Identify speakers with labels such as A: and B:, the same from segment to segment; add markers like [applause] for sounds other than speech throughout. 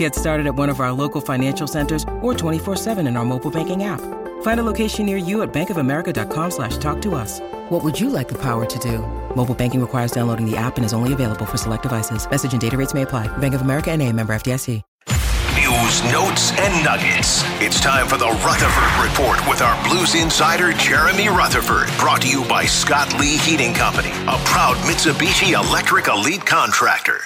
A: Get started at one of our local financial centers or 24-7 in our mobile banking app. Find a location near you at bankofamerica.com slash talk to us. What would you like the power to do? Mobile banking requires downloading the app and is only available for select devices. Message and data rates may apply. Bank of America and a member FDIC.
B: News, notes, and nuggets. It's time for the Rutherford Report with our Blues insider, Jeremy Rutherford. Brought to you by Scott Lee Heating Company, a proud Mitsubishi Electric Elite contractor.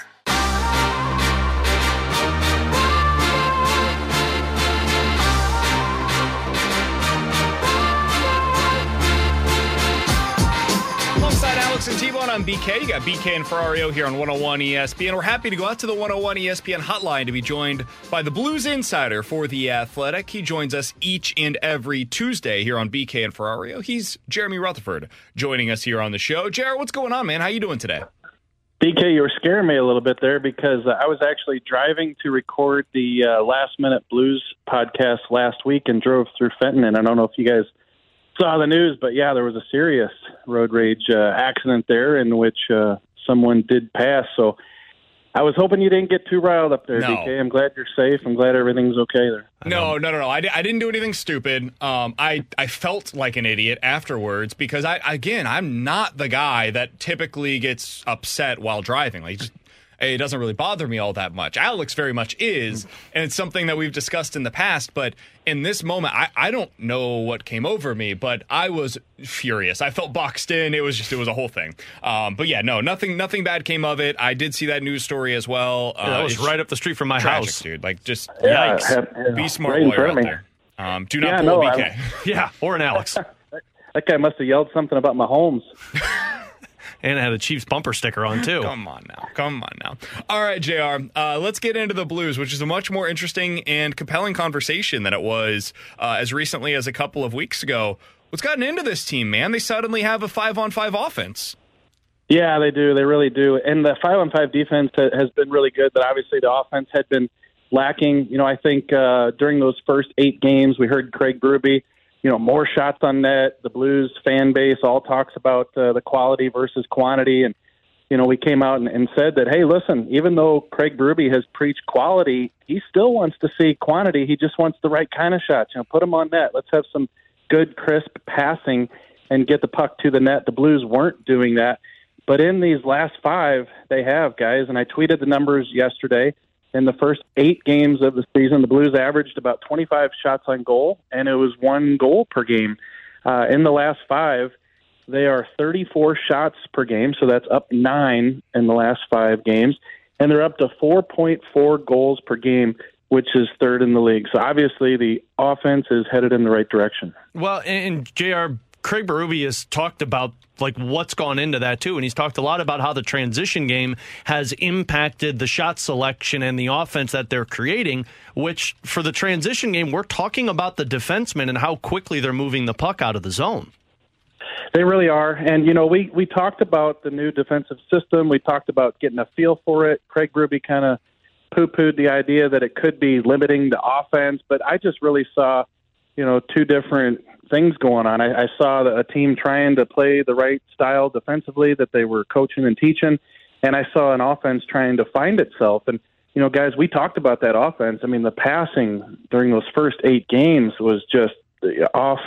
C: BK, you got BK and Ferrario here on 101 ESPN. We're happy to go out to the 101 ESPN hotline to be joined by the Blues insider for the Athletic. He joins us each and every Tuesday here on BK and Ferrario. He's Jeremy Rutherford joining us here on the show. Jared, what's going on, man? How you doing today?
D: BK, you were scaring me a little bit there because I was actually driving to record the uh, Last Minute Blues podcast last week and drove through Fenton. And I don't know if you guys saw the news, but yeah, there was a serious road rage uh, accident there in which uh, someone did pass. So I was hoping you didn't get too riled up there,
C: No.
D: BK. I'm glad you're safe. I'm glad everything's okay there.
C: No, no, no, no. I, I didn't do anything stupid. Um, I, I felt like an idiot afterwards because I, again, I'm not the guy that typically gets upset while driving. Like, just, it doesn't really bother me all that much. Alex very much is, and it's something that we've discussed in the past. But in this moment, I, I don't know what came over me, but I was furious. I felt boxed in. It was just, it was a whole thing. Um, but yeah, no, nothing, nothing bad came of it. I did see that news story as well. Uh,
E: Yeah, that was right up the street from my
C: tragic,
E: house.
C: dude. Like, just
D: Yeah,
C: yikes.
D: have- have-
C: Be smart
D: right in
C: while you're
D: front
C: out there. Um, do not
D: Yeah,
C: pull
D: no,
C: BK. [laughs]
E: Yeah, or an Alex. [laughs]
D: That guy must have yelled something about Mahomes. [laughs]
E: and it had a Chiefs bumper sticker on, too. [laughs]
C: Come on now. Come on now. All right, JR. Uh, let's get into the Blues, which is a much more interesting and compelling conversation than it was uh, as recently as a couple of weeks ago. What's gotten into this team, man? They suddenly have a five on five offense.
D: Yeah, they do. They really do. And the five on five defense has been really good, but obviously the offense had been lacking. You know, I think uh, during those first eight games, we heard Craig Berube, you know, more shots on net. The Blues fan base all talks about uh, the quality versus quantity. And, you know, we came out and, and said that, hey, listen, even though Craig Berube has preached quality, he still wants to see quantity. He just wants the right kind of shots. You know, put them on net. Let's have some good, crisp passing and get the puck to the net. The Blues weren't doing that. But in these last five, they have, guys, and I tweeted the numbers yesterday. In the first eight games of the season, the Blues averaged about 25 shots on goal, and it was one goal per game. Uh, in the last five, they are 34 shots per game, so that's up nine in the last five games, and they're up to 4.4 goals per game, which is third in the league. So obviously, the offense is headed in the right direction.
E: Well, and Jr. Craig Berube has talked about like what's gone into that too, and he's talked a lot about how the transition game has impacted the shot selection and the offense that they're creating. Which for the transition game, we're talking about the defensemen and how quickly they're moving the puck out of the zone.
D: They really are. And, you know, we, we talked about the new defensive system. We talked about getting a feel for it. Craig Berube kind of poo pooed the idea that it could be limiting the offense, but I just really saw, you know, two different things going on. I, I saw a team trying to play the right style defensively that they were coaching and teaching, and I saw an offense trying to find itself. And, you know, guys, we talked about that offense. I mean, the passing during those first eight games was just off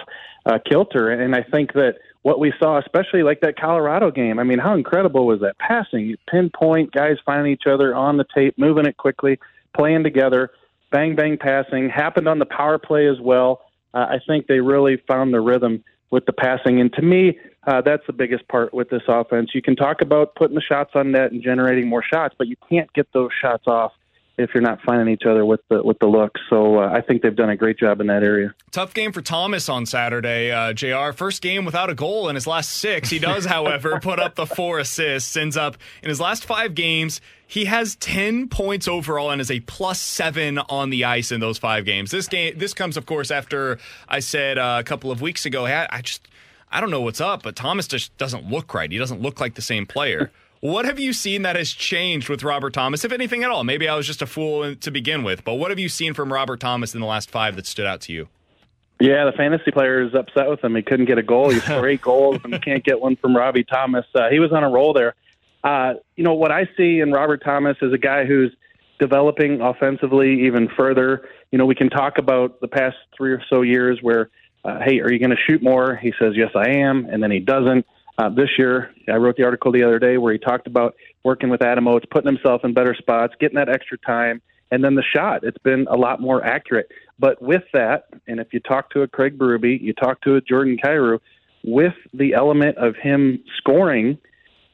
D: uh, kilter. And I think that what we saw, especially like that Colorado game, I mean, how incredible was that passing? Pinpoint, guys finding each other on the tape, moving it quickly, playing together, bang, bang passing, happened on the power play as well. Uh, I think they really found the rhythm with the passing. And to me, uh, that's the biggest part with this offense. You can talk about putting the shots on net and generating more shots, but you can't get those shots off if you're not finding each other with the with the looks. So uh, I think they've done a great job in that area.
C: Tough game for Thomas on Saturday. Uh, Jr. First game without a goal in his last six. He does, [laughs] however, put up the four assists. Ends up in his last five games. He has ten points overall and is a plus seven on the ice in those five games. This game, this comes, of course, after I said uh, a couple of weeks ago. I, I just, I don't know what's up, but Thomas just doesn't look right. He doesn't look like the same player. What have you seen that has changed with Robert Thomas, if anything at all? Maybe I was just a fool to begin with, but what have you seen from Robert Thomas in the last five that stood out to you?
D: Yeah, the fantasy player is upset with him. He couldn't get a goal. He scored eight [laughs] goals and he can't get one from Robbie Thomas. Uh, he was on a roll there. Uh, you know, what I see in Robert Thomas is a guy who's developing offensively even further. You know, we can talk about the past three or so years where, uh, hey, are you going to shoot more? He says, yes, I am. And then he doesn't. Uh, this year, I wrote the article the other day where he talked about working with Adam Oates, putting himself in better spots, getting that extra time, and then the shot. It's been a lot more accurate. But with that, and if you talk to a Craig Berube, you talk to a Jordan Kyrou, with the element of him scoring,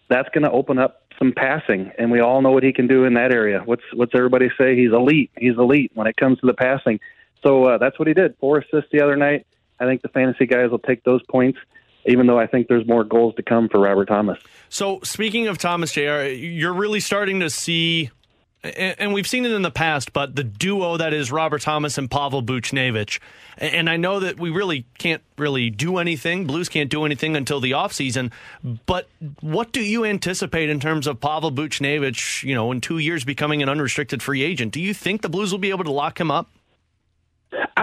D: that's going to open up some passing, and we all know what he can do in that area. What's what's everybody say? He's elite. He's elite when it comes to the passing. So uh, that's what he did. Four assists the other night. I think the fantasy guys will take those points even though I think there's more goals to come for Robert Thomas.
E: So, speaking of Thomas Jr., you're really starting to see, and we've seen it in the past, but the duo that is Robert Thomas and Pavel Buchnevich. And I know that we really can't really do anything. Blues can't do anything until the offseason. But what do you anticipate in terms of Pavel Buchnevich, you know, in two years becoming an unrestricted free agent? Do you think the Blues will be able to lock him up?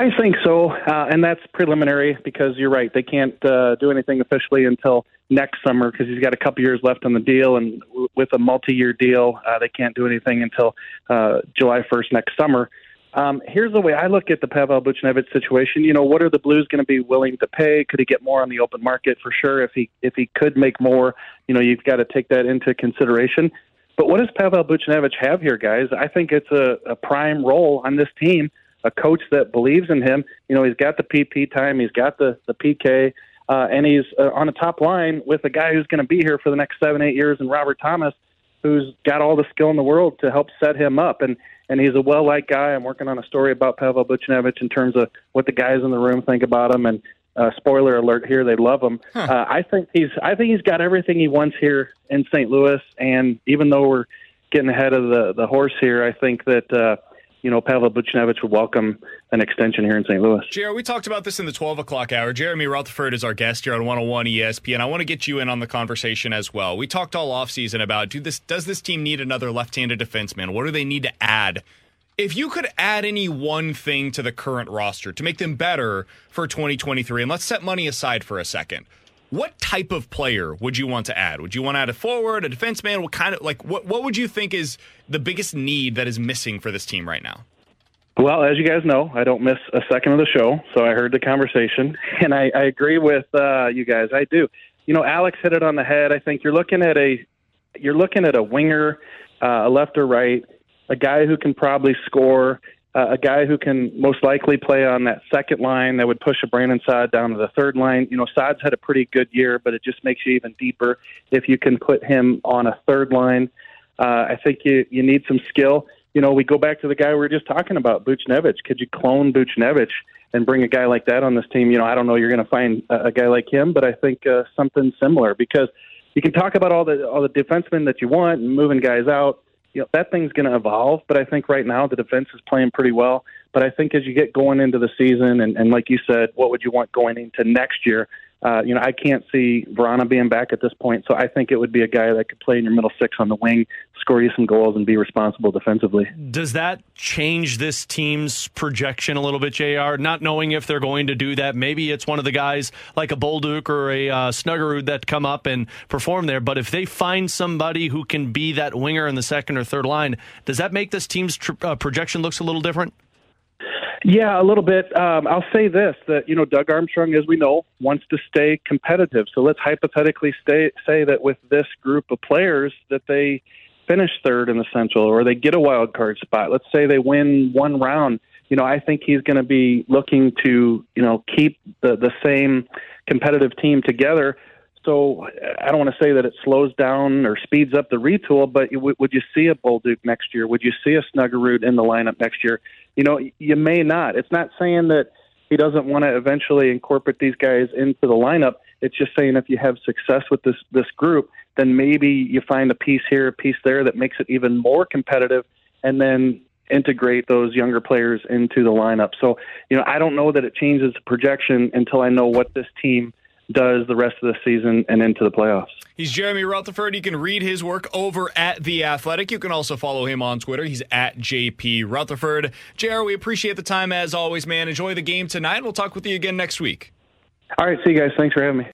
D: I think so, uh, and that's preliminary because you're right. They can't uh, do anything officially until next summer because he's got a couple years left on the deal, and w- with a multi-year deal, uh, they can't do anything until uh, July 1st next summer. Um, here's the way I look at the Pavel Buchnevich situation. You know, what are the Blues going to be willing to pay? Could he get more on the open market for sure? If he if he could make more, you know, you've got to take that into consideration. But what does Pavel Buchnevich have here, guys? I think it's a, a prime role on this team a coach that believes in him. You know, he's got the PP time, he's got the the PK, uh, and he's uh, on a top line with a guy who's going to be here for the next seven, eight years, and Robert Thomas, who's got all the skill in the world to help set him up. And and he's a well liked guy. I'm working on a story about Pavel Buchnevich in terms of what the guys in the room think about him. And uh, spoiler alert here, they love him. Huh. Uh, I think he's I think he's got everything he wants here in St. Louis. And even though we're getting ahead of the the horse here, I think that. Uh, you know, Pavel Buchnevich would welcome an extension here in St. Louis.
C: JR, we talked about this in the 12 o'clock hour. Jeremy Rutherford is our guest here on 101 ESPN. And I want to get you in on the conversation as well. We talked all offseason about do this, does this team need another left handed defenseman? What do they need to add? If you could add any one thing to the current roster to make them better for 2023, and let's set money aside for a second, what type of player would you want to add? Would you want to add a forward, a defenseman? What kind of like what what would you think is the biggest need that is missing for this team right now?
D: Well, as you guys know, I don't miss a second of the show, so I heard the conversation, [laughs] and I, I agree with uh, you guys. I do. You know, Alex hit it on the head. I think you're looking at a you're looking at a winger, uh, a left or right, a guy who can probably score uh, a guy who can most likely play on that second line that would push a Brandon Saad down to the third line. You know, Saad's had a pretty good year, but it just makes you even deeper if you can put him on a third line. Uh, I think you you need some skill. You know, we go back to the guy we were just talking about, Buchnevich. Could you clone Buchnevich and bring a guy like that on this team? You know, I don't know you're going to find a, a guy like him, but I think uh, something similar because you can talk about all the all the defensemen that you want and moving guys out you know that thing's going to evolve. But I think right now the defense is playing pretty well. But I think as you get going into the season, and, and like you said, what would you want going into next year? Uh, you know, I can't see Vrana being back at this point, so I think it would be a guy that could play in your middle six on the wing, score you some goals, and be responsible defensively.
E: Does that change this team's projection a little bit, Jr. Not knowing if they're going to do that, maybe it's one of the guys like a Bolduc or a uh, Snuggerud that come up and perform there. But if they find somebody who can be that winger in the second or third line, does that make this team's tr- uh, projection looks a little different?
D: Yeah, a little bit. Um, I'll say this: that you know, Doug Armstrong, as we know, wants to stay competitive. So let's hypothetically stay, say that with this group of players, that they finish third in the Central or they get a wild card spot. Let's say they win one round. You know, I think he's going to be looking to you know keep the the same competitive team together. So I don't want to say that it slows down or speeds up the retool, but w- would you see a Bolduc next year? Would you see a Snuggerud in the lineup next year? You know, you may not. It's not saying that he doesn't want to eventually incorporate these guys into the lineup. It's just saying if you have success with this this group, then maybe you find a piece here, a piece there that makes it even more competitive, and then integrate those younger players into the lineup. So, you know, I don't know that it changes the projection until I know what this team does the rest of the season and into the playoffs.
C: He's Jeremy Rutherford. You can read his work over at The Athletic. You can also follow him on Twitter. He's at JP Rutherford. JR, we appreciate the time as always, man. Enjoy the game tonight. We'll talk with you again next week.
D: All right. See you guys. Thanks for having me.